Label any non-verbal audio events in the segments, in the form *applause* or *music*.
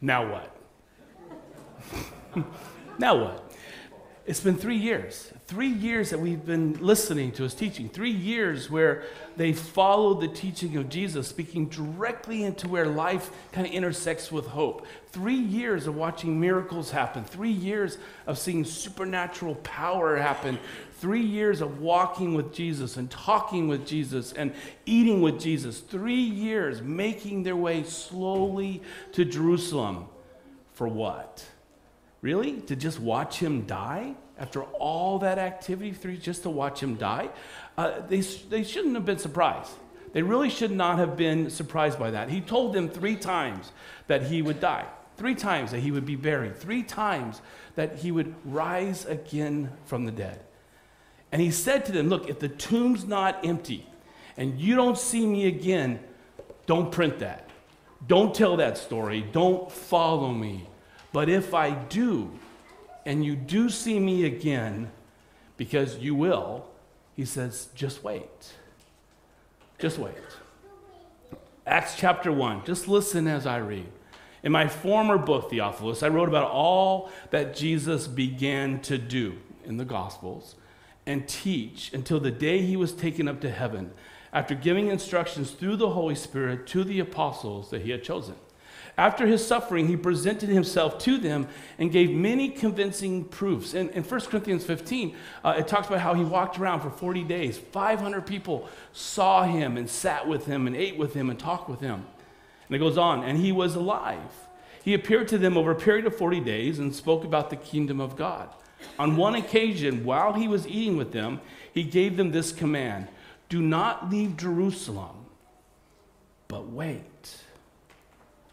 Now what? *laughs* now what? It's been three years. Three years that we've been listening to his teaching. Three years where they followed the teaching of Jesus, speaking directly into where life kind of intersects with hope. Three years of watching miracles happen. Three years of seeing supernatural power happen. Three years of walking with Jesus and talking with Jesus and eating with Jesus. Three years making their way slowly to Jerusalem. For what? Really? To just watch him die? After all that activity, three, just to watch him die? Uh, they, they shouldn't have been surprised. They really should not have been surprised by that. He told them three times that he would die, three times that he would be buried, three times that he would rise again from the dead. And he said to them, Look, if the tomb's not empty and you don't see me again, don't print that. Don't tell that story. Don't follow me. But if I do, and you do see me again, because you will, he says, just wait. Just wait. Acts chapter 1. Just listen as I read. In my former book, Theophilus, I wrote about all that Jesus began to do in the Gospels and teach until the day he was taken up to heaven, after giving instructions through the Holy Spirit to the apostles that he had chosen. After his suffering, he presented himself to them and gave many convincing proofs. In, in 1 Corinthians 15, uh, it talks about how he walked around for 40 days. 500 people saw him and sat with him and ate with him and talked with him. And it goes on, and he was alive. He appeared to them over a period of 40 days and spoke about the kingdom of God. On one occasion, while he was eating with them, he gave them this command Do not leave Jerusalem, but wait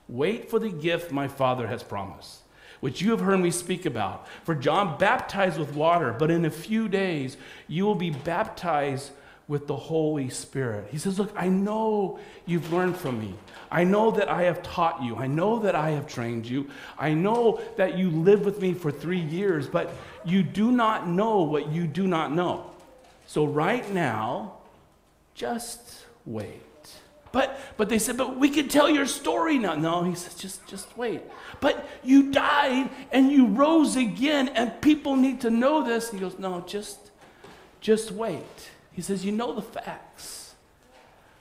Wait for the gift my Father has promised, which you have heard me speak about. For John baptized with water, but in a few days you will be baptized with the Holy Spirit. He says, Look, I know you've learned from me. I know that I have taught you. I know that I have trained you. I know that you lived with me for three years, but you do not know what you do not know. So, right now, just wait. But, but they said, but we can tell your story now. No, he says, just, just wait. But you died and you rose again, and people need to know this. He goes, no, just, just wait. He says, you know the facts,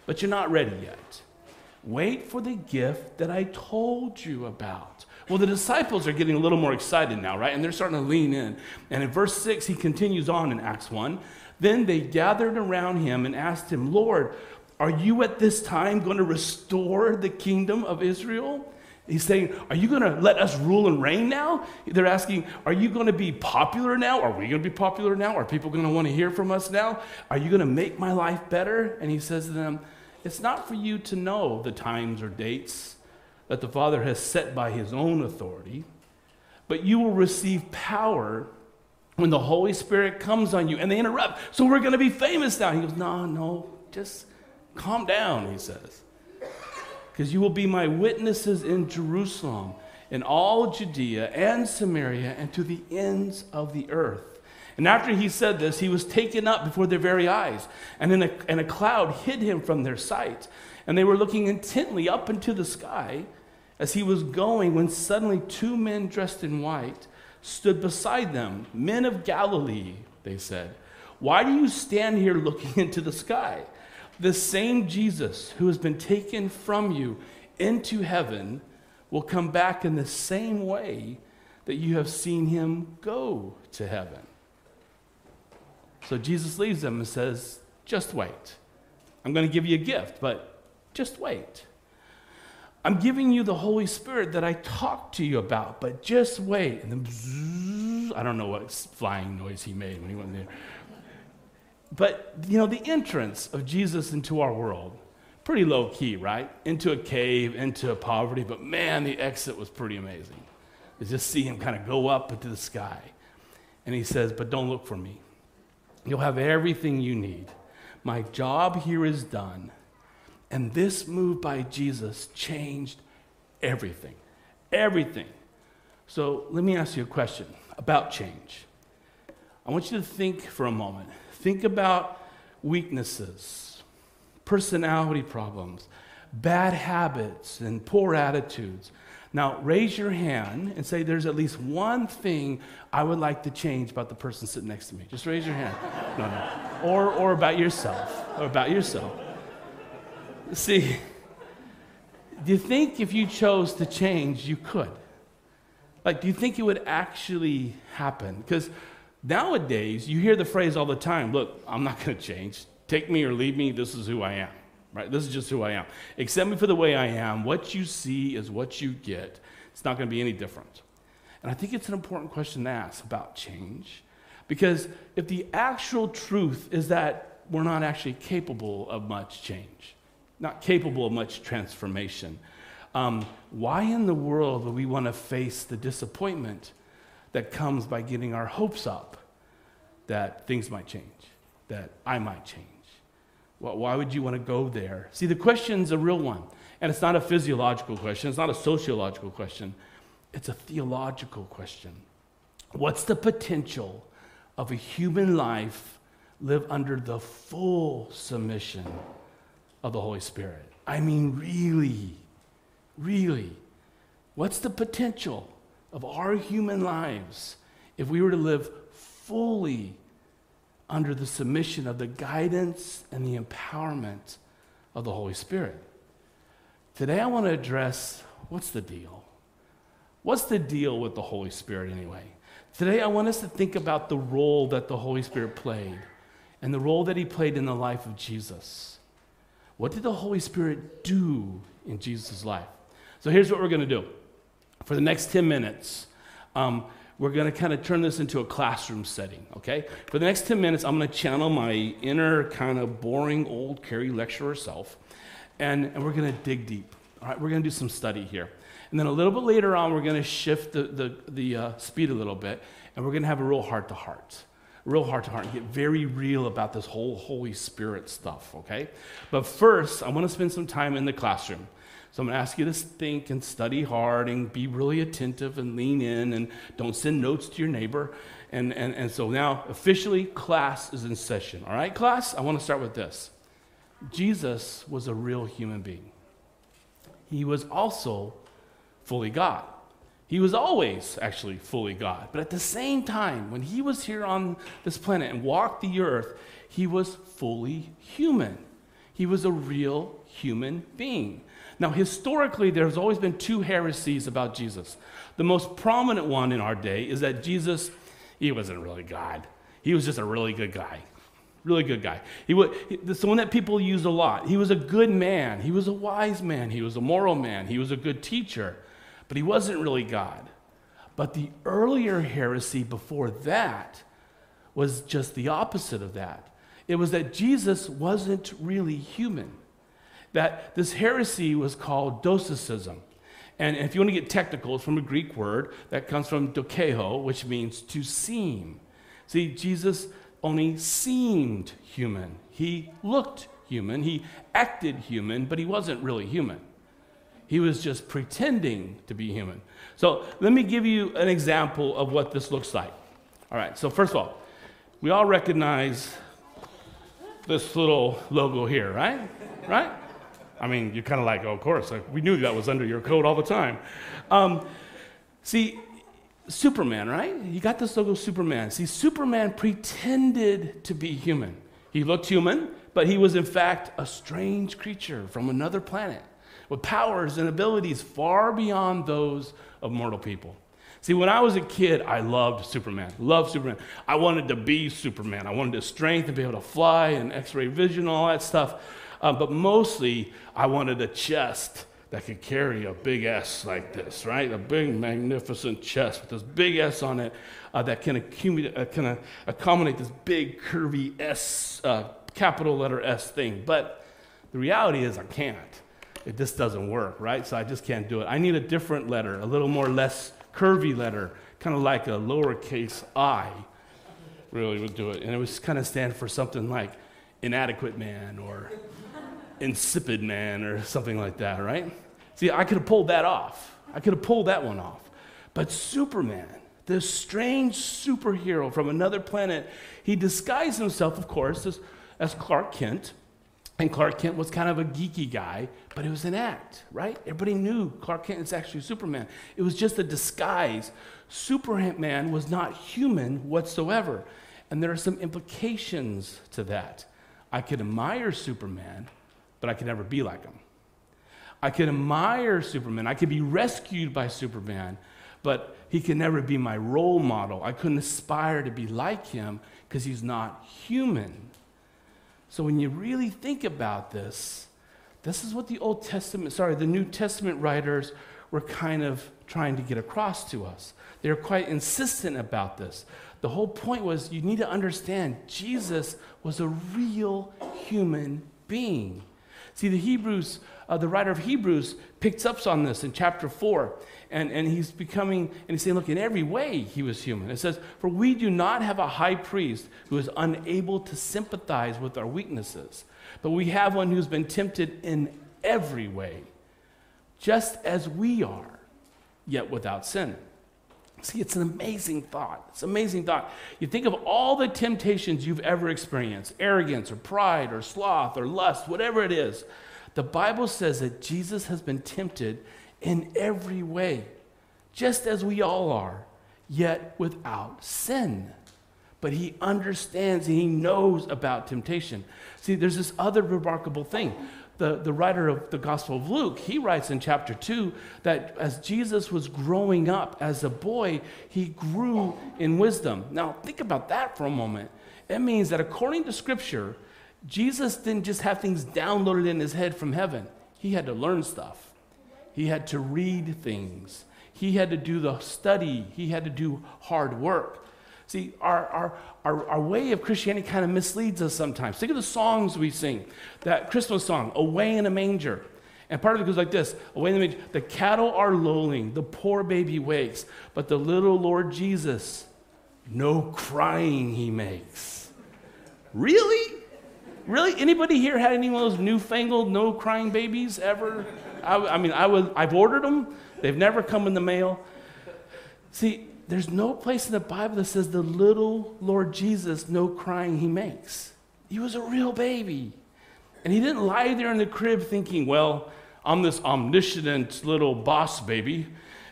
but you're not ready yet. Wait for the gift that I told you about. Well, the disciples are getting a little more excited now, right? And they're starting to lean in. And in verse 6, he continues on in Acts 1. Then they gathered around him and asked him, Lord, are you at this time going to restore the kingdom of Israel? He's saying, Are you going to let us rule and reign now? They're asking, Are you going to be popular now? Are we going to be popular now? Are people going to want to hear from us now? Are you going to make my life better? And he says to them, It's not for you to know the times or dates that the Father has set by his own authority, but you will receive power when the Holy Spirit comes on you. And they interrupt. So we're going to be famous now. He goes, No, no, just Calm down, he says. Because you will be my witnesses in Jerusalem, in all Judea and Samaria, and to the ends of the earth. And after he said this, he was taken up before their very eyes, and, in a, and a cloud hid him from their sight. And they were looking intently up into the sky as he was going, when suddenly two men dressed in white stood beside them. Men of Galilee, they said, why do you stand here looking *laughs* into the sky? The same Jesus who has been taken from you into heaven will come back in the same way that you have seen him go to heaven. So Jesus leaves them and says, Just wait. I'm going to give you a gift, but just wait. I'm giving you the Holy Spirit that I talked to you about, but just wait. And then, I don't know what flying noise he made when he went there. But, you know, the entrance of Jesus into our world, pretty low key, right? Into a cave, into poverty, but man, the exit was pretty amazing. To just see him kind of go up into the sky. And he says, But don't look for me. You'll have everything you need. My job here is done. And this move by Jesus changed everything. Everything. So let me ask you a question about change. I want you to think for a moment. Think about weaknesses, personality problems, bad habits and poor attitudes. Now, raise your hand and say, There's at least one thing I would like to change about the person sitting next to me. Just raise your hand. No, no. Or, or about yourself. Or about yourself. See, do you think if you chose to change, you could? Like, do you think it would actually happen? Because nowadays, you hear the phrase all the time look, I'm not going to change. Take me or leave me, this is who I am right? This is just who I am. Accept me for the way I am. What you see is what you get. It's not going to be any different. And I think it's an important question to ask about change. Because if the actual truth is that we're not actually capable of much change, not capable of much transformation, um, why in the world would we want to face the disappointment that comes by getting our hopes up that things might change, that I might change? Well, why would you want to go there? See, the question's a real one. And it's not a physiological question, it's not a sociological question, it's a theological question. What's the potential of a human life live under the full submission of the Holy Spirit? I mean, really, really. What's the potential of our human lives if we were to live fully under the submission of the guidance and the empowerment of the Holy Spirit. Today, I want to address what's the deal? What's the deal with the Holy Spirit, anyway? Today, I want us to think about the role that the Holy Spirit played and the role that he played in the life of Jesus. What did the Holy Spirit do in Jesus' life? So, here's what we're going to do. For the next 10 minutes, um, we're going to kind of turn this into a classroom setting, okay? For the next 10 minutes, I'm going to channel my inner kind of boring old Carrie lecturer self, and, and we're going to dig deep. All right, we're going to do some study here. And then a little bit later on, we're going to shift the, the, the uh, speed a little bit, and we're going to have a real heart to heart. Real heart to heart, and get very real about this whole Holy Spirit stuff, okay? But first, I want to spend some time in the classroom. So I'm going to ask you to think and study hard and be really attentive and lean in and don't send notes to your neighbor. And, and, and so now, officially, class is in session. All right, class? I want to start with this Jesus was a real human being, he was also fully God. He was always actually fully God. But at the same time, when he was here on this planet and walked the earth, he was fully human. He was a real human being. Now, historically, there's always been two heresies about Jesus. The most prominent one in our day is that Jesus, he wasn't really God. He was just a really good guy. Really good guy. He was the one that people use a lot. He was a good man. He was a wise man. He was a moral man. He was a good teacher. But he wasn't really God. But the earlier heresy before that was just the opposite of that. It was that Jesus wasn't really human that this heresy was called Docetism. And if you want to get technical, it's from a Greek word that comes from dokeo, which means to seem. See, Jesus only seemed human. He looked human. He acted human, but he wasn't really human. He was just pretending to be human. So let me give you an example of what this looks like. All right, so first of all, we all recognize this little logo here, right? Right? I mean, you're kind of like, oh, of course, we knew that was under your coat all the time. Um, see, Superman, right? You got this logo, Superman. See, Superman pretended to be human. He looked human, but he was in fact a strange creature from another planet with powers and abilities far beyond those of mortal people. See, when I was a kid, I loved Superman. Loved Superman. I wanted to be Superman. I wanted the strength and be able to fly and x ray vision, and all that stuff. Um, but mostly, I wanted a chest that could carry a big S like this, right? A big, magnificent chest with this big S on it uh, that can, accumulate, uh, can uh, accommodate this big, curvy S, uh, capital letter S thing. But the reality is, I can't. It just doesn't work, right? So I just can't do it. I need a different letter, a little more less curvy letter, kind of like a lowercase i, really would do it. And it would kind of stand for something like inadequate man or insipid man or something like that, right? See, I could have pulled that off. I could have pulled that one off. But Superman, this strange superhero from another planet, he disguised himself, of course, as, as Clark Kent. And Clark Kent was kind of a geeky guy, but it was an act, right? Everybody knew Clark Kent is actually Superman. It was just a disguise. Superman was not human whatsoever. And there are some implications to that. I could admire Superman, but I could never be like him. I could admire Superman. I could be rescued by Superman, but he could never be my role model. I couldn't aspire to be like him because he's not human. So when you really think about this, this is what the Old Testament, sorry, the New Testament writers were kind of trying to get across to us. They were quite insistent about this. The whole point was you need to understand Jesus was a real human being. See, the Hebrews, uh, the writer of Hebrews picks up on this in chapter 4. And, and he's becoming, and he's saying, look, in every way he was human. It says, For we do not have a high priest who is unable to sympathize with our weaknesses, but we have one who's been tempted in every way, just as we are, yet without sin. See, it's an amazing thought. It's an amazing thought. You think of all the temptations you've ever experienced arrogance or pride or sloth or lust, whatever it is. The Bible says that Jesus has been tempted in every way, just as we all are, yet without sin. But he understands and he knows about temptation. See, there's this other remarkable thing. The, the writer of the Gospel of Luke, he writes in chapter 2 that as Jesus was growing up as a boy, he grew in wisdom. Now, think about that for a moment. It means that according to Scripture, Jesus didn't just have things downloaded in his head from heaven, he had to learn stuff. He had to read things. He had to do the study. He had to do hard work. See, our, our, our, our, way of Christianity kind of misleads us sometimes. Think of the songs we sing. That Christmas song, Away in a Manger. And part of it goes like this Away in the manger. The cattle are lowing, the poor baby wakes, but the little Lord Jesus, no crying he makes. Really? Really? Anybody here had any of those newfangled no crying babies ever? I, I mean, I would, I've ordered them, they've never come in the mail. See, there's no place in the Bible that says the little Lord Jesus, no crying he makes. He was a real baby. And he didn't lie there in the crib thinking, well, I'm this omniscient little boss baby,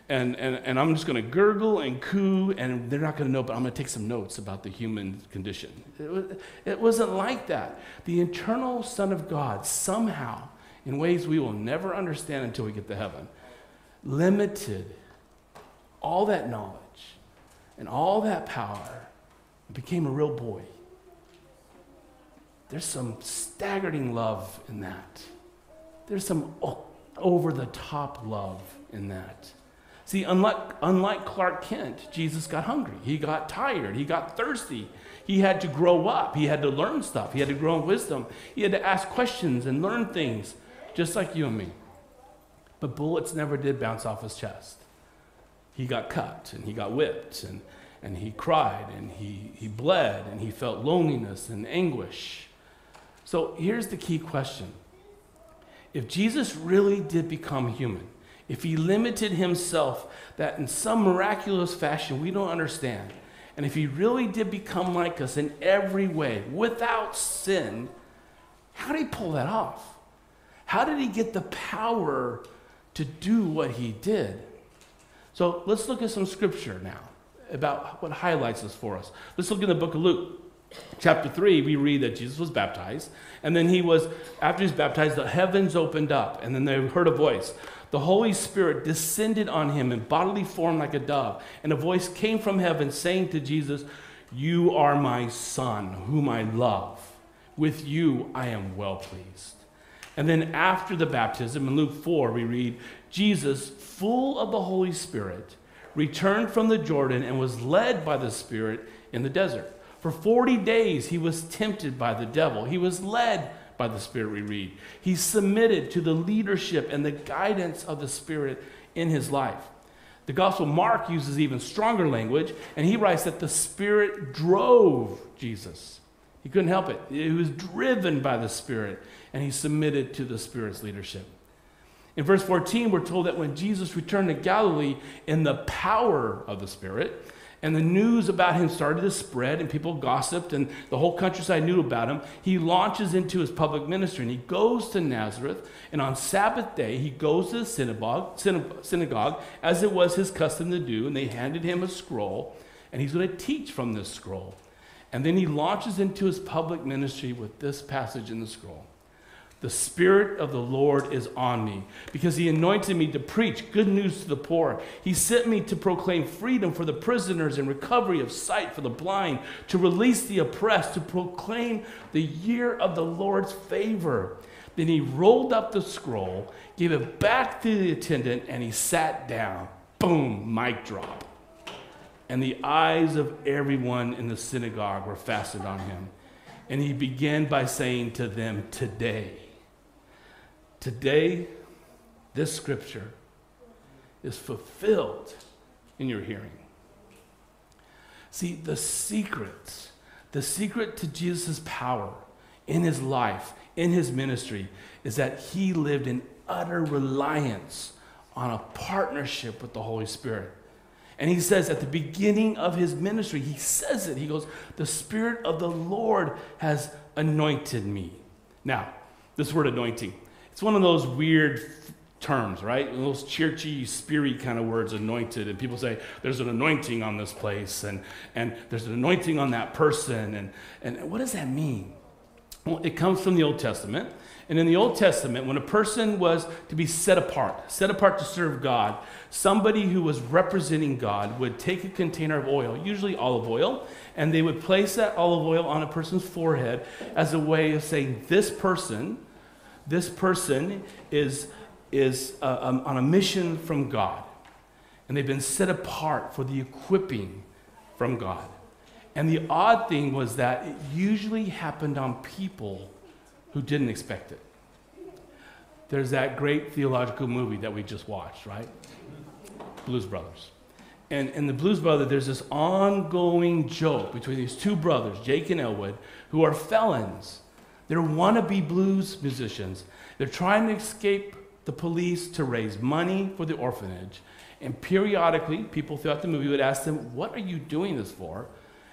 and, and, and I'm just going to gurgle and coo, and they're not going to know, but I'm going to take some notes about the human condition. It, was, it wasn't like that. The eternal Son of God somehow in ways we will never understand until we get to heaven, limited all that knowledge and all that power and became a real boy. There's some staggering love in that. There's some over the top love in that. See, unlike, unlike Clark Kent, Jesus got hungry. He got tired. He got thirsty. He had to grow up. He had to learn stuff. He had to grow in wisdom. He had to ask questions and learn things just like you and me. But bullets never did bounce off his chest. He got cut and he got whipped and, and he cried and he, he bled and he felt loneliness and anguish. So here's the key question If Jesus really did become human, if he limited himself that in some miraculous fashion we don't understand, and if he really did become like us in every way without sin, how did he pull that off? How did he get the power to do what he did? So let's look at some scripture now about what highlights this for us. Let's look in the book of Luke. Chapter 3, we read that Jesus was baptized, and then he was, after he was baptized, the heavens opened up, and then they heard a voice. The Holy Spirit descended on him in bodily form like a dove, and a voice came from heaven saying to Jesus, You are my Son, whom I love. With you I am well pleased. And then after the baptism, in Luke 4, we read, Jesus, full of the Holy Spirit, returned from the Jordan and was led by the Spirit in the desert. For 40 days, he was tempted by the devil. He was led by the Spirit, we read. He submitted to the leadership and the guidance of the Spirit in his life. The Gospel Mark uses even stronger language, and he writes that the Spirit drove Jesus. He couldn't help it. He was driven by the Spirit and he submitted to the Spirit's leadership. In verse 14, we're told that when Jesus returned to Galilee in the power of the Spirit, and the news about him started to spread, and people gossiped, and the whole countryside knew about him, he launches into his public ministry and he goes to Nazareth. And on Sabbath day, he goes to the synagogue, synagogue as it was his custom to do, and they handed him a scroll, and he's going to teach from this scroll. And then he launches into his public ministry with this passage in the scroll. The Spirit of the Lord is on me because He anointed me to preach good news to the poor. He sent me to proclaim freedom for the prisoners and recovery of sight for the blind, to release the oppressed, to proclaim the year of the Lord's favor. Then he rolled up the scroll, gave it back to the attendant, and he sat down. Boom, mic drop. And the eyes of everyone in the synagogue were fastened on him. And he began by saying to them, Today, Today, this scripture is fulfilled in your hearing. See, the secret, the secret to Jesus' power in his life, in his ministry, is that he lived in utter reliance on a partnership with the Holy Spirit. And he says at the beginning of his ministry, he says it. He goes, The Spirit of the Lord has anointed me. Now, this word anointing, it's one of those weird terms, right? Those churchy, spirit kind of words, anointed. And people say, there's an anointing on this place, and, and there's an anointing on that person. And, and what does that mean? Well, it comes from the Old Testament. And in the Old Testament, when a person was to be set apart, set apart to serve God, somebody who was representing God would take a container of oil, usually olive oil, and they would place that olive oil on a person's forehead as a way of saying, This person this person is, is uh, um, on a mission from God, and they've been set apart for the equipping from God. And the odd thing was that it usually happened on people who didn't expect it. There's that great theological movie that we just watched, right? Blues Brothers. And in the Blues Brothers, there's this ongoing joke between these two brothers, Jake and Elwood, who are felons they're wannabe blues musicians. They're trying to escape the police to raise money for the orphanage. And periodically, people throughout the movie would ask them, What are you doing this for?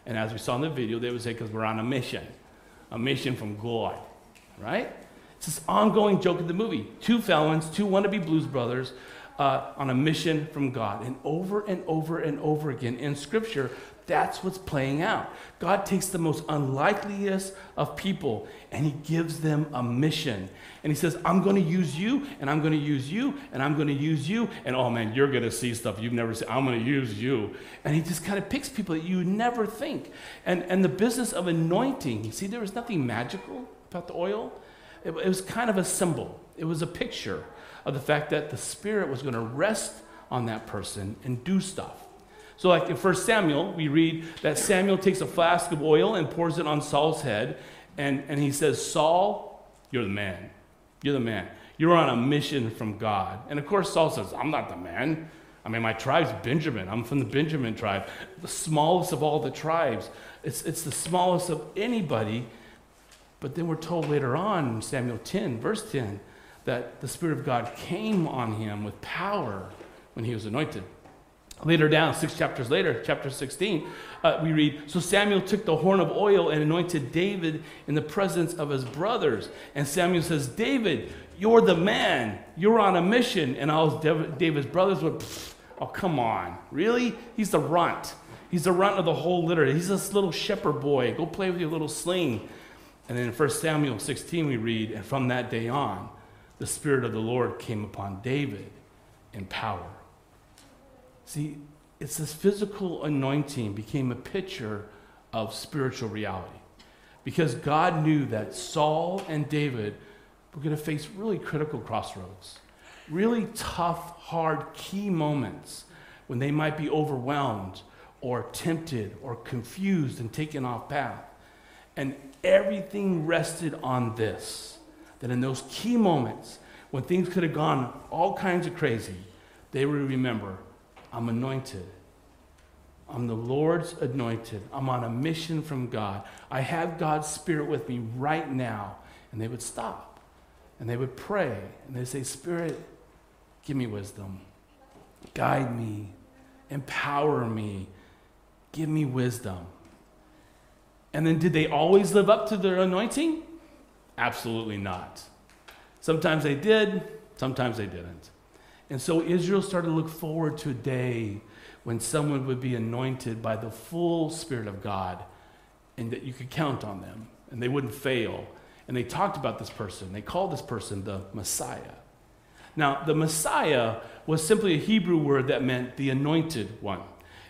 And as we saw in the video, they would say, Because we're on a mission, a mission from God, right? It's this ongoing joke in the movie. Two felons, two wannabe blues brothers uh, on a mission from God. And over and over and over again in Scripture, that's what's playing out. God takes the most unlikeliest of people and He gives them a mission. And He says, I'm going to use you, and I'm going to use you, and I'm going to use you. And oh man, you're going to see stuff you've never seen. I'm going to use you. And He just kind of picks people that you never think. And, and the business of anointing, you see, there was nothing magical about the oil, it, it was kind of a symbol, it was a picture of the fact that the Spirit was going to rest on that person and do stuff. So, like in 1 Samuel, we read that Samuel takes a flask of oil and pours it on Saul's head, and, and he says, Saul, you're the man. You're the man. You're on a mission from God. And of course, Saul says, I'm not the man. I mean, my tribe's Benjamin. I'm from the Benjamin tribe, the smallest of all the tribes. It's, it's the smallest of anybody. But then we're told later on Samuel 10, verse 10, that the Spirit of God came on him with power when he was anointed. Later down, six chapters later, chapter 16, uh, we read So Samuel took the horn of oil and anointed David in the presence of his brothers. And Samuel says, David, you're the man. You're on a mission. And all David's brothers went, Oh, come on. Really? He's the runt. He's the runt of the whole litter. He's this little shepherd boy. Go play with your little sling. And then in 1 Samuel 16, we read, And from that day on, the Spirit of the Lord came upon David in power See, it's this physical anointing became a picture of spiritual reality. Because God knew that Saul and David were going to face really critical crossroads, really tough, hard, key moments when they might be overwhelmed or tempted or confused and taken off path. And everything rested on this that in those key moments when things could have gone all kinds of crazy, they would remember I'm anointed. I'm the Lord's anointed. I'm on a mission from God. I have God's Spirit with me right now. And they would stop and they would pray and they'd say, Spirit, give me wisdom, guide me, empower me, Give me wisdom. And then, did they always live up to their anointing? Absolutely not. Sometimes they did, sometimes they didn't. And so Israel started to look forward to a day when someone would be anointed by the full Spirit of God and that you could count on them and they wouldn't fail. And they talked about this person. They called this person the Messiah. Now, the Messiah was simply a Hebrew word that meant the anointed one.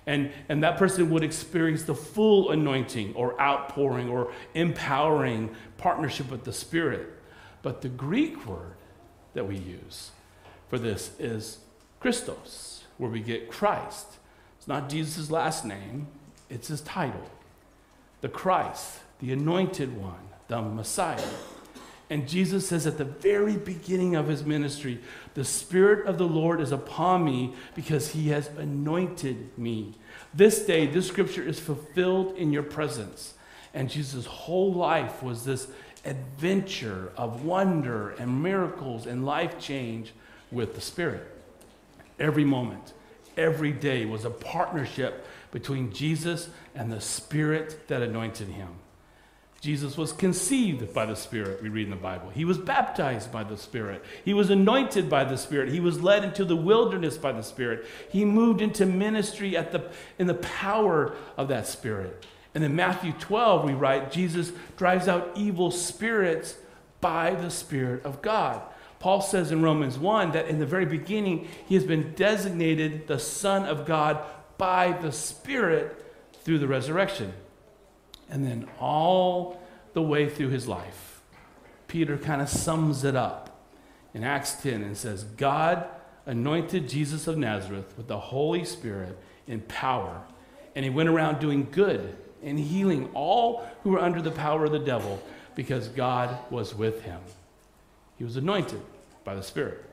And, and that person would experience the full anointing or outpouring or empowering partnership with the Spirit. But the Greek word that we use for this is Christos, where we get Christ. It's not Jesus' last name, it's his title. The Christ, the anointed one, the Messiah. And Jesus says at the very beginning of his ministry, The Spirit of the Lord is upon me because he has anointed me. This day, this scripture is fulfilled in your presence. And Jesus' whole life was this adventure of wonder and miracles and life change with the Spirit. Every moment, every day was a partnership between Jesus and the Spirit that anointed him. Jesus was conceived by the Spirit, we read in the Bible. He was baptized by the Spirit. He was anointed by the Spirit. He was led into the wilderness by the Spirit. He moved into ministry at the, in the power of that Spirit. And in Matthew 12, we write, Jesus drives out evil spirits by the Spirit of God. Paul says in Romans 1 that in the very beginning, he has been designated the Son of God by the Spirit through the resurrection. And then all the way through his life, Peter kind of sums it up in Acts 10 and says, God anointed Jesus of Nazareth with the Holy Spirit in power, and he went around doing good and healing all who were under the power of the devil because God was with him. He was anointed by the Spirit.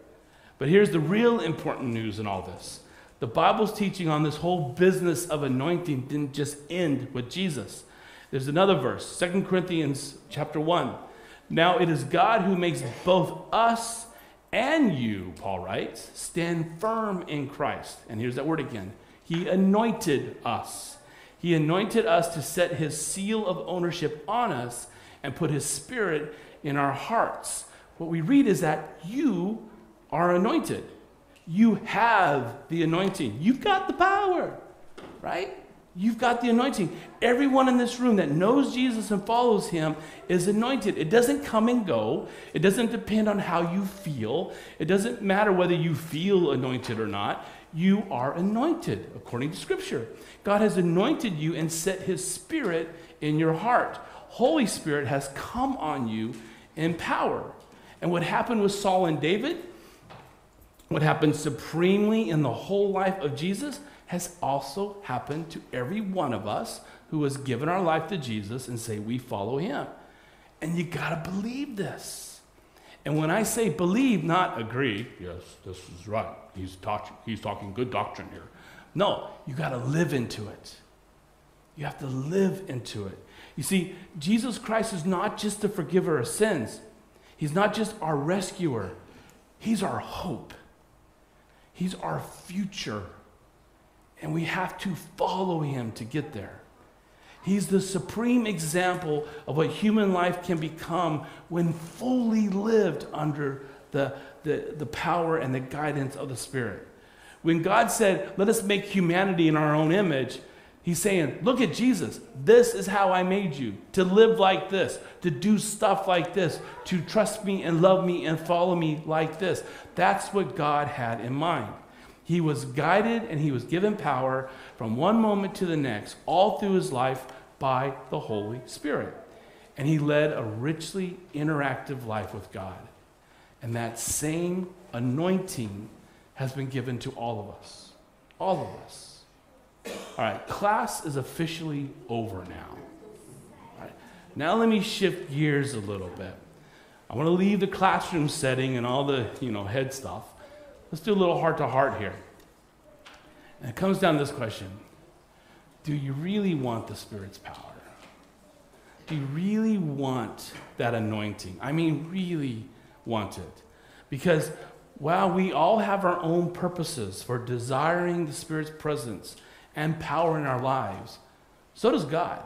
But here's the real important news in all this the Bible's teaching on this whole business of anointing didn't just end with Jesus. There's another verse, 2 Corinthians chapter 1. Now it is God who makes both us and you, Paul writes, stand firm in Christ. And here's that word again. He anointed us. He anointed us to set his seal of ownership on us and put his spirit in our hearts what we read is that you are anointed. You have the anointing. You've got the power, right? You've got the anointing. Everyone in this room that knows Jesus and follows him is anointed. It doesn't come and go. It doesn't depend on how you feel. It doesn't matter whether you feel anointed or not. You are anointed according to Scripture. God has anointed you and set his spirit in your heart. Holy Spirit has come on you in power. And what happened with Saul and David, what happened supremely in the whole life of Jesus, has also happened to every one of us who has given our life to Jesus and say we follow him. And you got to believe this. And when I say believe, not agree, yes, this is right. He's, talk, he's talking good doctrine here. No, you got to live into it. You have to live into it. You see, Jesus Christ is not just the forgiver of sins, He's not just our rescuer, He's our hope. He's our future. And we have to follow Him to get there. He's the supreme example of what human life can become when fully lived under the, the, the power and the guidance of the Spirit. When God said, Let us make humanity in our own image, He's saying, Look at Jesus. This is how I made you to live like this, to do stuff like this, to trust me and love me and follow me like this. That's what God had in mind. He was guided and he was given power from one moment to the next, all through his life by the Holy Spirit. And he led a richly interactive life with God. And that same anointing has been given to all of us. All of us. All right, class is officially over now. Now let me shift gears a little bit. I want to leave the classroom setting and all the you know head stuff. Let's do a little heart to heart here. And it comes down to this question Do you really want the Spirit's power? Do you really want that anointing? I mean, really want it? Because while we all have our own purposes for desiring the Spirit's presence, and power in our lives, so does God.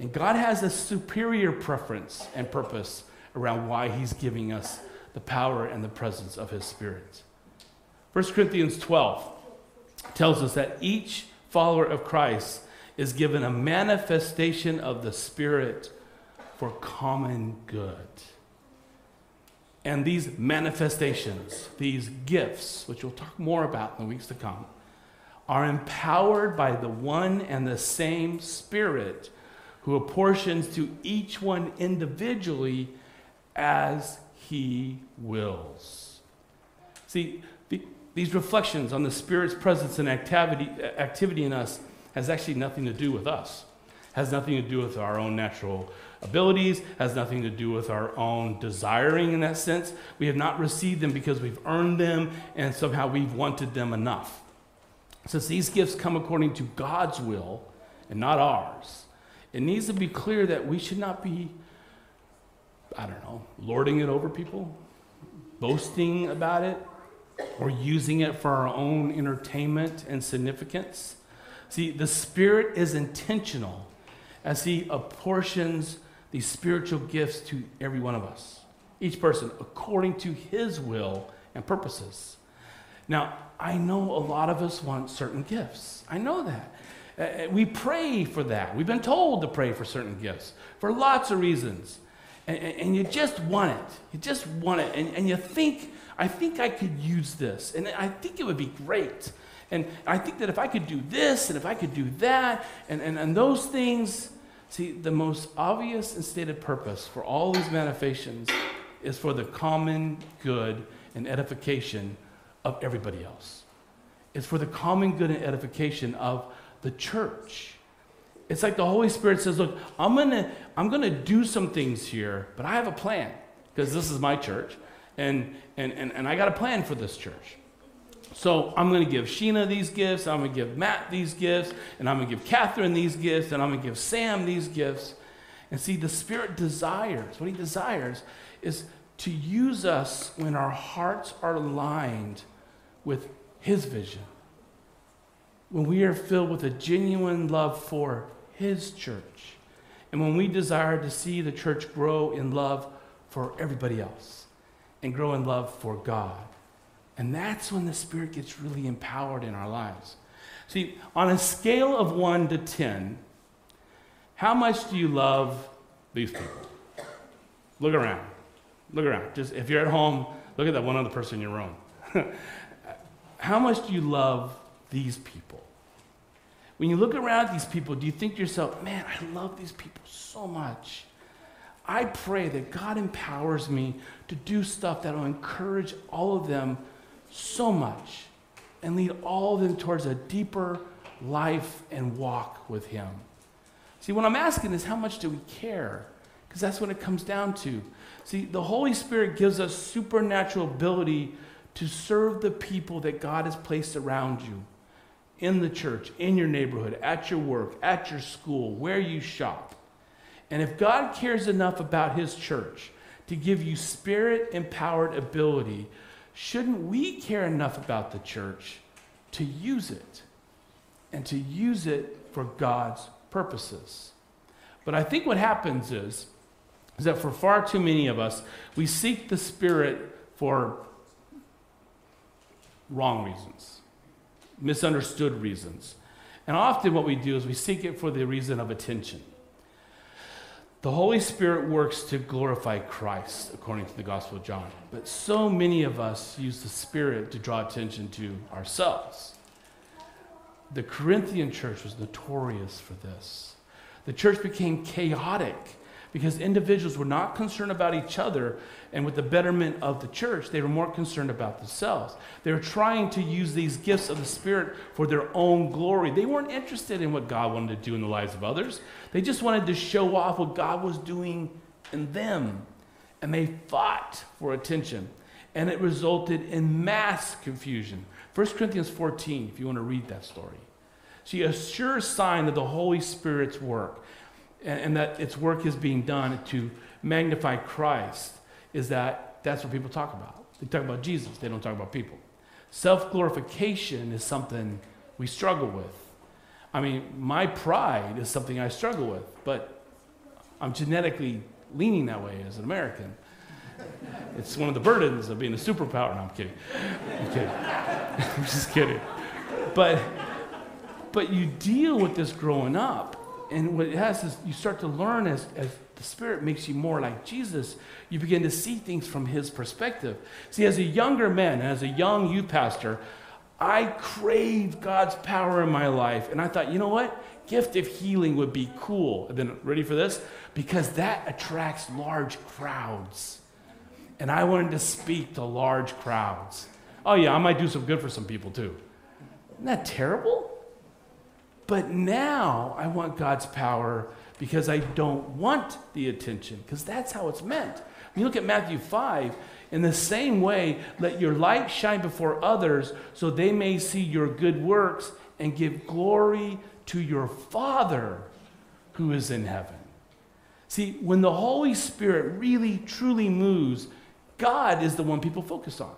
And God has a superior preference and purpose around why He's giving us the power and the presence of His Spirit. 1 Corinthians 12 tells us that each follower of Christ is given a manifestation of the Spirit for common good. And these manifestations, these gifts, which we'll talk more about in the weeks to come, are empowered by the one and the same Spirit who apportions to each one individually as he wills. See, the, these reflections on the Spirit's presence and activity, activity in us has actually nothing to do with us, has nothing to do with our own natural abilities, has nothing to do with our own desiring in that sense. We have not received them because we've earned them and somehow we've wanted them enough. Since these gifts come according to God's will and not ours, it needs to be clear that we should not be, I don't know, lording it over people, boasting about it, or using it for our own entertainment and significance. See, the Spirit is intentional as He apportions these spiritual gifts to every one of us, each person, according to His will and purposes. Now, I know a lot of us want certain gifts. I know that. Uh, we pray for that. We've been told to pray for certain gifts for lots of reasons. And, and you just want it. You just want it. And, and you think, I think I could use this. And I think it would be great. And I think that if I could do this and if I could do that and, and, and those things, see, the most obvious and stated purpose for all these manifestations is for the common good and edification of everybody else. It's for the common good and edification of the church. It's like the Holy Spirit says, Look, I'm going to I'm to do some things here, but I have a plan because this is my church, and, and, and, and I got a plan for this church. So I'm going to give Sheena these gifts, I'm going to give Matt these gifts, and I'm going to give Catherine these gifts, and I'm going to give Sam these gifts. And see, the Spirit desires, what He desires is to use us when our hearts are aligned with His vision. When we are filled with a genuine love for His church. And when we desire to see the church grow in love for everybody else and grow in love for God. And that's when the Spirit gets really empowered in our lives. See, on a scale of 1 to 10, how much do you love these people? Look around. Look around. Just if you're at home, look at that one other person in your room. *laughs* How much do you love these people? When you look around these people, do you think to yourself, man, I love these people so much? I pray that God empowers me to do stuff that will encourage all of them so much and lead all of them towards a deeper life and walk with Him. See, what I'm asking is how much do we care? Because that's what it comes down to. See, the Holy Spirit gives us supernatural ability to serve the people that God has placed around you in the church, in your neighborhood, at your work, at your school, where you shop. And if God cares enough about His church to give you spirit empowered ability, shouldn't we care enough about the church to use it and to use it for God's purposes? But I think what happens is, is that for far too many of us, we seek the Spirit for wrong reasons, misunderstood reasons. And often what we do is we seek it for the reason of attention. The Holy Spirit works to glorify Christ, according to the Gospel of John. But so many of us use the Spirit to draw attention to ourselves. The Corinthian church was notorious for this. The church became chaotic because individuals were not concerned about each other and with the betterment of the church. They were more concerned about themselves. They were trying to use these gifts of the Spirit for their own glory. They weren't interested in what God wanted to do in the lives of others, they just wanted to show off what God was doing in them. And they fought for attention. And it resulted in mass confusion. 1 Corinthians 14, if you want to read that story. See, a sure sign of the Holy Spirit's work and, and that its work is being done to magnify Christ is that that's what people talk about. They talk about Jesus, they don't talk about people. Self glorification is something we struggle with. I mean, my pride is something I struggle with, but I'm genetically leaning that way as an American. It's one of the burdens of being a superpower. No, I'm kidding. I'm kidding. *laughs* I'm just kidding. But, but you deal with this growing up. And what it has is you start to learn as, as the Spirit makes you more like Jesus, you begin to see things from His perspective. See, as a younger man, as a young youth pastor, I craved God's power in my life. And I thought, you know what? Gift of healing would be cool. Then, ready for this? Because that attracts large crowds. And I wanted to speak to large crowds. Oh, yeah, I might do some good for some people too. Isn't that terrible? But now I want God's power because I don't want the attention, because that's how it's meant. When you look at Matthew 5, in the same way, let your light shine before others so they may see your good works and give glory to your Father who is in heaven. See, when the Holy Spirit really, truly moves, God is the one people focus on.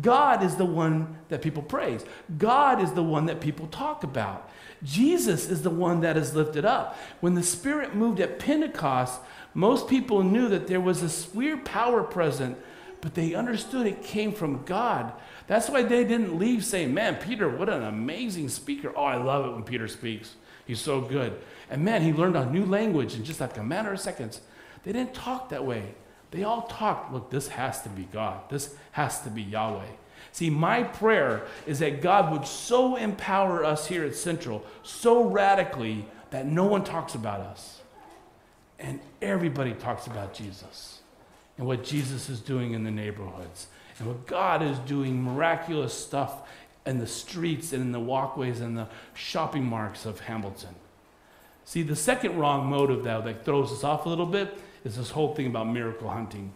God is the one that people praise. God is the one that people talk about. Jesus is the one that is lifted up. When the Spirit moved at Pentecost, most people knew that there was this weird power present, but they understood it came from God. That's why they didn't leave saying, Man, Peter, what an amazing speaker. Oh, I love it when Peter speaks. He's so good. And man, he learned a new language in just like a matter of seconds. They didn't talk that way. They all talked, look, this has to be God. This has to be Yahweh. See, my prayer is that God would so empower us here at Central, so radically, that no one talks about us. And everybody talks about Jesus and what Jesus is doing in the neighborhoods and what God is doing miraculous stuff in the streets and in the walkways and the shopping marks of Hamilton. See, the second wrong motive, though, that throws us off a little bit is this whole thing about miracle hunting.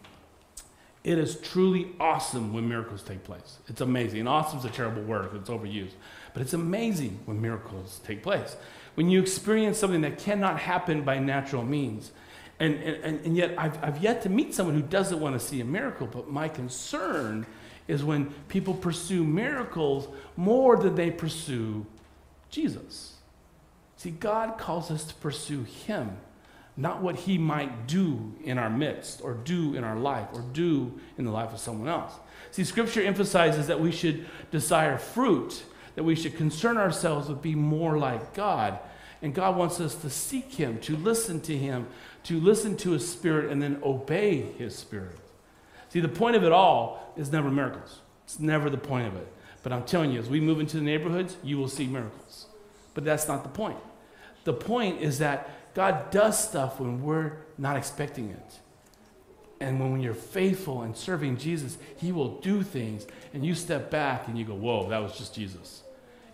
It is truly awesome when miracles take place. It's amazing. And awesome is a terrible word, it's overused. But it's amazing when miracles take place. When you experience something that cannot happen by natural means. And, and, and yet, I've, I've yet to meet someone who doesn't want to see a miracle. But my concern is when people pursue miracles more than they pursue Jesus. See, God calls us to pursue Him not what he might do in our midst or do in our life or do in the life of someone else. See, scripture emphasizes that we should desire fruit, that we should concern ourselves with being more like God. And God wants us to seek him, to listen to him, to listen to his spirit, and then obey his spirit. See, the point of it all is never miracles. It's never the point of it. But I'm telling you, as we move into the neighborhoods, you will see miracles. But that's not the point. The point is that God does stuff when we're not expecting it. And when you're faithful and serving Jesus, He will do things, and you step back and you go, Whoa, that was just Jesus.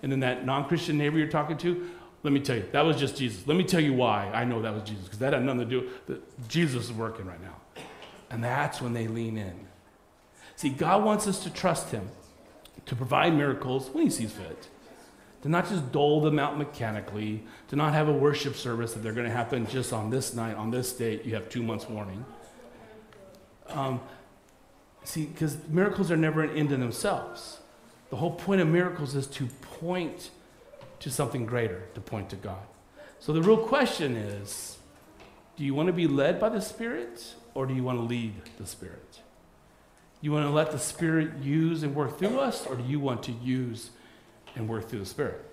And then that non Christian neighbor you're talking to, let me tell you, that was just Jesus. Let me tell you why I know that was Jesus, because that had nothing to do with Jesus is working right now. And that's when they lean in. See, God wants us to trust Him to provide miracles when He sees fit to not just dole them out mechanically, to not have a worship service that they're going to happen just on this night, on this date, you have two months' warning. Um, see, because miracles are never an end in themselves. The whole point of miracles is to point to something greater, to point to God. So the real question is do you want to be led by the Spirit or do you want to lead the Spirit? You want to let the Spirit use and work through us or do you want to use and work through the Spirit.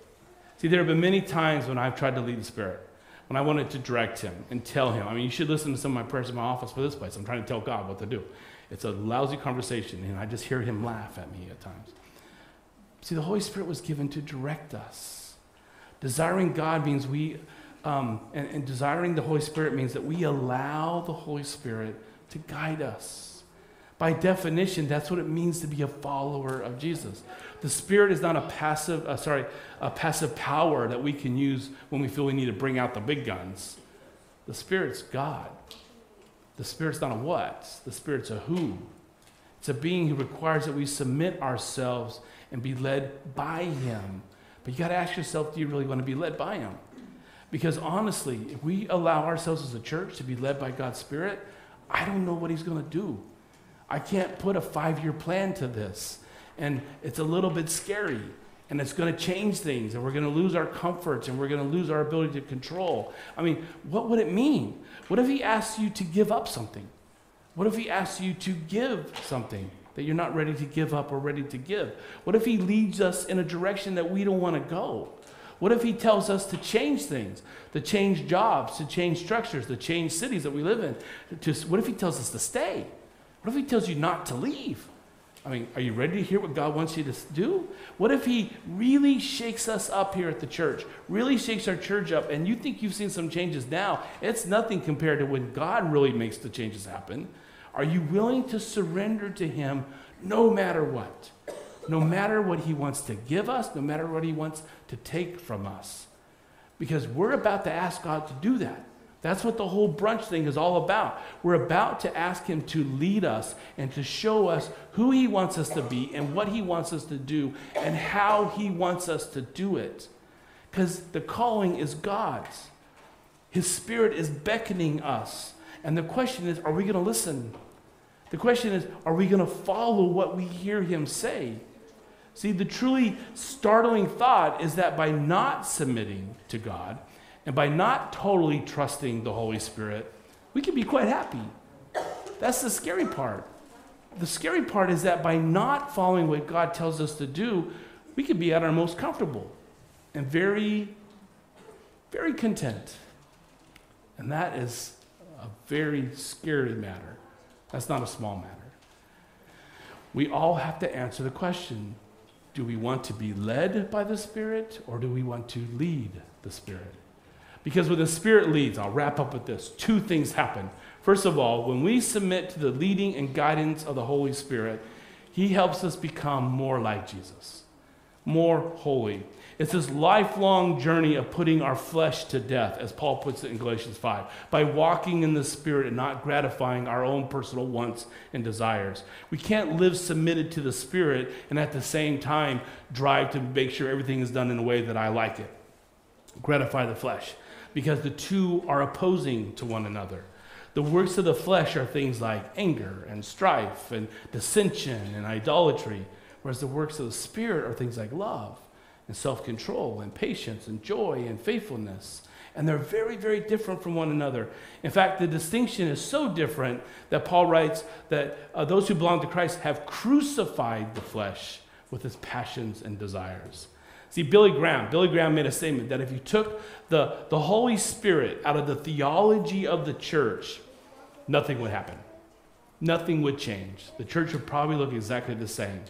See, there have been many times when I've tried to lead the Spirit, when I wanted to direct Him and tell Him. I mean, you should listen to some of my prayers in my office for this place. I'm trying to tell God what to do. It's a lousy conversation, and I just hear Him laugh at me at times. See, the Holy Spirit was given to direct us. Desiring God means we, um, and, and desiring the Holy Spirit means that we allow the Holy Spirit to guide us. By definition, that's what it means to be a follower of Jesus. The Spirit is not a passive, uh, sorry, a passive power that we can use when we feel we need to bring out the big guns. The Spirit's God. The Spirit's not a what, the Spirit's a who. It's a being who requires that we submit ourselves and be led by Him. But you got to ask yourself do you really want to be led by Him? Because honestly, if we allow ourselves as a church to be led by God's Spirit, I don't know what He's going to do. I can't put a five year plan to this and it's a little bit scary. and it's going to change things, and we're going to lose our comforts, and we're going to lose our ability to control. I mean, what would it mean? What if He asks you to give up something? What if He asks you to give something that you're not ready to give up or ready to give? What if He leads us in a direction that we don't want to go? What if He tells us to change things, to change jobs, to change structures, to change cities that we live in? To, what if He tells us to stay? What if He tells you not to leave? I mean, are you ready to hear what God wants you to do? What if He really shakes us up here at the church, really shakes our church up, and you think you've seen some changes now? It's nothing compared to when God really makes the changes happen. Are you willing to surrender to Him no matter what? No matter what He wants to give us, no matter what He wants to take from us? Because we're about to ask God to do that. That's what the whole brunch thing is all about. We're about to ask Him to lead us and to show us who He wants us to be and what He wants us to do and how He wants us to do it. Because the calling is God's, His Spirit is beckoning us. And the question is are we going to listen? The question is are we going to follow what we hear Him say? See, the truly startling thought is that by not submitting to God, and by not totally trusting the Holy Spirit, we can be quite happy. That's the scary part. The scary part is that by not following what God tells us to do, we can be at our most comfortable and very, very content. And that is a very scary matter. That's not a small matter. We all have to answer the question do we want to be led by the Spirit or do we want to lead the Spirit? Because when the Spirit leads, I'll wrap up with this two things happen. First of all, when we submit to the leading and guidance of the Holy Spirit, He helps us become more like Jesus, more holy. It's this lifelong journey of putting our flesh to death, as Paul puts it in Galatians 5, by walking in the Spirit and not gratifying our own personal wants and desires. We can't live submitted to the Spirit and at the same time drive to make sure everything is done in a way that I like it. Gratify the flesh because the two are opposing to one another. The works of the flesh are things like anger and strife and dissension and idolatry, whereas the works of the Spirit are things like love and self control and patience and joy and faithfulness. And they're very, very different from one another. In fact, the distinction is so different that Paul writes that uh, those who belong to Christ have crucified the flesh with its passions and desires. See, Billy Graham, Billy Graham made a statement that if you took the, the Holy Spirit out of the theology of the church, nothing would happen. Nothing would change. The church would probably look exactly the same.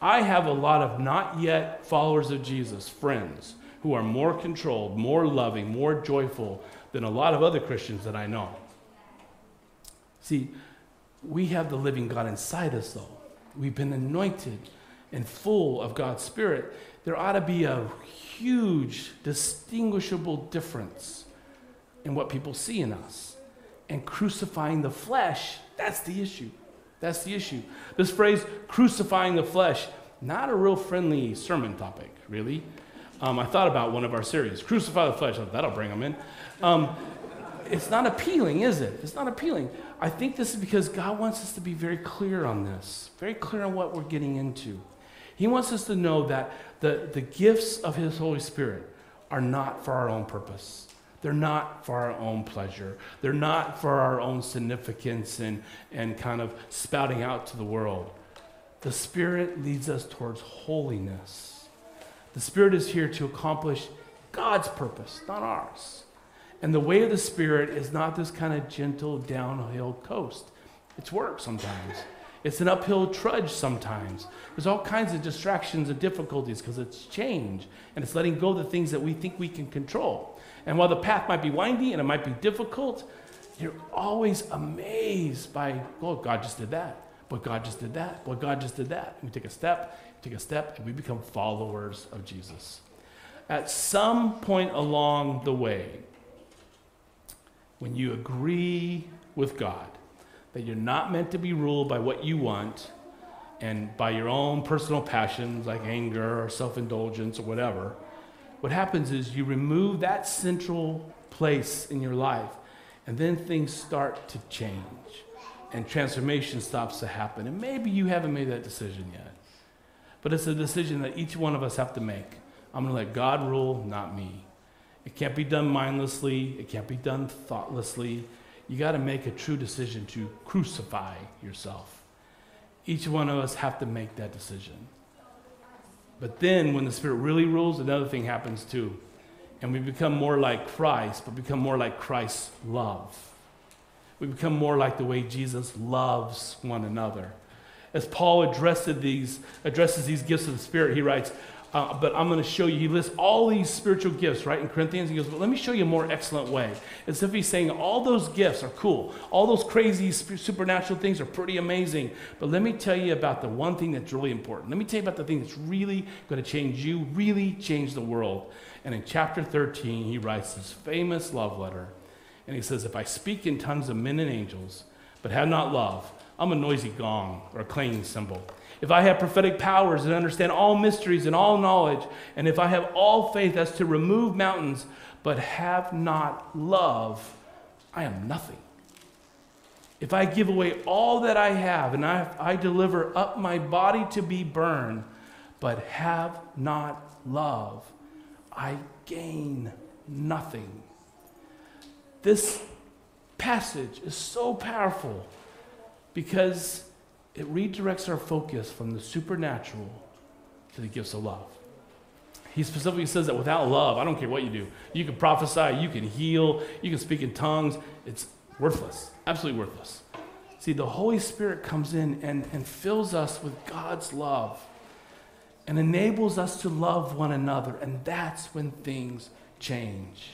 I have a lot of not yet followers of Jesus, friends, who are more controlled, more loving, more joyful than a lot of other Christians that I know. See, we have the living God inside us, though. We've been anointed and full of God's Spirit there ought to be a huge, distinguishable difference in what people see in us. And crucifying the flesh, that's the issue. That's the issue. This phrase, crucifying the flesh, not a real friendly sermon topic, really. Um, I thought about one of our series, Crucify the Flesh. That'll bring them in. Um, it's not appealing, is it? It's not appealing. I think this is because God wants us to be very clear on this, very clear on what we're getting into. He wants us to know that the, the gifts of His Holy Spirit are not for our own purpose. They're not for our own pleasure. They're not for our own significance and, and kind of spouting out to the world. The Spirit leads us towards holiness. The Spirit is here to accomplish God's purpose, not ours. And the way of the Spirit is not this kind of gentle downhill coast. It's work sometimes. It's an uphill trudge sometimes. There's all kinds of distractions and difficulties because it's change and it's letting go of the things that we think we can control. And while the path might be windy and it might be difficult, you're always amazed by, oh, God just did that. But God just did that. But God just did that. We take a step, take a step, and we become followers of Jesus. At some point along the way, when you agree with God, that you're not meant to be ruled by what you want and by your own personal passions like anger or self indulgence or whatever. What happens is you remove that central place in your life, and then things start to change and transformation stops to happen. And maybe you haven't made that decision yet. But it's a decision that each one of us have to make. I'm going to let God rule, not me. It can't be done mindlessly, it can't be done thoughtlessly. You got to make a true decision to crucify yourself. Each one of us have to make that decision. But then when the Spirit really rules, another thing happens too. And we become more like Christ, but become more like Christ's love. We become more like the way Jesus loves one another. As Paul addresses these, addresses these gifts of the Spirit, he writes, uh, but I'm going to show you. He lists all these spiritual gifts, right, in Corinthians. He goes, but let me show you a more excellent way. As if he's saying all those gifts are cool. All those crazy supernatural things are pretty amazing. But let me tell you about the one thing that's really important. Let me tell you about the thing that's really going to change you, really change the world. And in chapter 13, he writes this famous love letter. And he says, If I speak in tongues of men and angels, but have not love, I'm a noisy gong or a clanging cymbal if I have prophetic powers and understand all mysteries and all knowledge, and if I have all faith as to remove mountains, but have not love, I am nothing. If I give away all that I have and I, I deliver up my body to be burned, but have not love, I gain nothing. This passage is so powerful because it redirects our focus from the supernatural to the gifts of love. He specifically says that without love, I don't care what you do. You can prophesy, you can heal, you can speak in tongues. It's worthless, absolutely worthless. See, the Holy Spirit comes in and, and fills us with God's love and enables us to love one another, and that's when things change.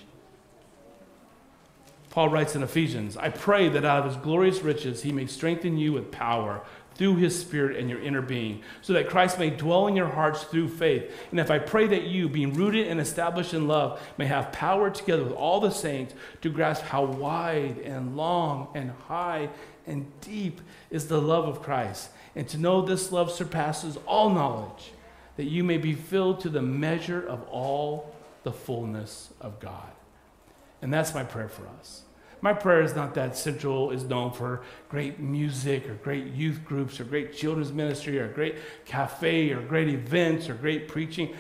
Paul writes in Ephesians, I pray that out of his glorious riches he may strengthen you with power through his spirit and your inner being, so that Christ may dwell in your hearts through faith. And if I pray that you, being rooted and established in love, may have power together with all the saints to grasp how wide and long and high and deep is the love of Christ, and to know this love surpasses all knowledge, that you may be filled to the measure of all the fullness of God. And that's my prayer for us. My prayer is not that Central is known for great music or great youth groups or great children's ministry or great cafe or great events or great preaching.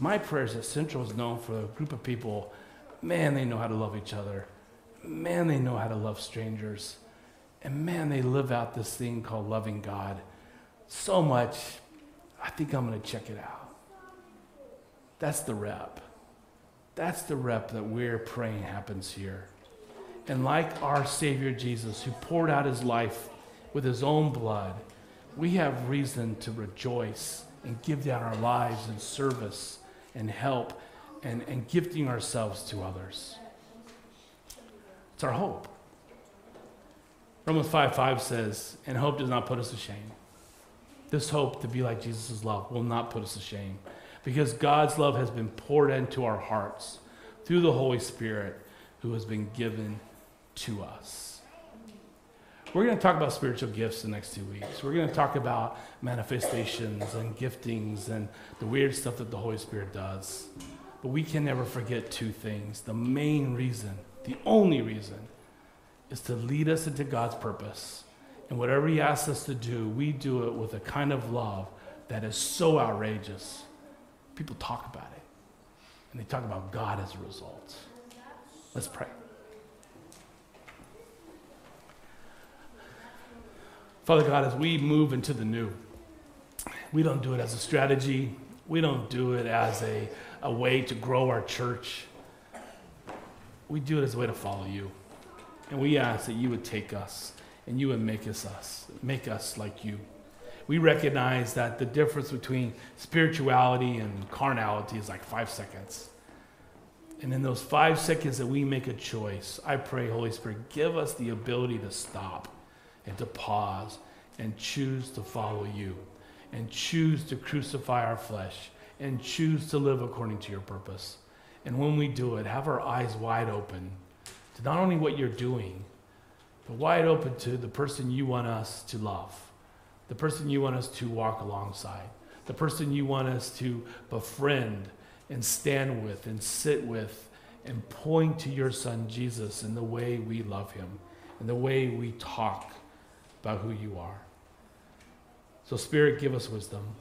My prayer is that Central is known for a group of people, man, they know how to love each other. Man, they know how to love strangers. And man, they live out this thing called loving God so much, I think I'm going to check it out. That's the rep. That's the rep that we're praying happens here. And like our Savior Jesus, who poured out his life with his own blood, we have reason to rejoice and give down our lives in service and help and, and gifting ourselves to others. It's our hope. Romans 5 5 says, And hope does not put us to shame. This hope to be like Jesus' love will not put us to shame because God's love has been poured into our hearts through the Holy Spirit who has been given to us. We're going to talk about spiritual gifts the next two weeks. We're going to talk about manifestations and giftings and the weird stuff that the Holy Spirit does. But we can never forget two things. The main reason, the only reason, is to lead us into God's purpose. And whatever He asks us to do, we do it with a kind of love that is so outrageous. People talk about it, and they talk about God as a result. Let's pray. Father God, as we move into the new, we don't do it as a strategy, we don't do it as a, a way to grow our church. We do it as a way to follow you. And we ask that you would take us and you would make us us, make us like you. We recognize that the difference between spirituality and carnality is like five seconds. And in those five seconds that we make a choice, I pray, Holy Spirit, give us the ability to stop and to pause and choose to follow you and choose to crucify our flesh and choose to live according to your purpose. And when we do it, have our eyes wide open to not only what you're doing, but wide open to the person you want us to love, the person you want us to walk alongside, the person you want us to befriend and stand with and sit with and point to your son Jesus in the way we love him and the way we talk about who you are. So, Spirit, give us wisdom.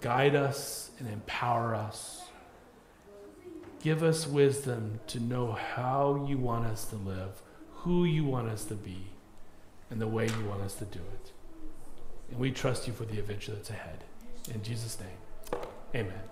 guide us and empower us. Give us wisdom to know how you want us to live, who you want us to be, and the way you want us to do it. And we trust you for the adventure that's ahead. In Jesus' name, amen.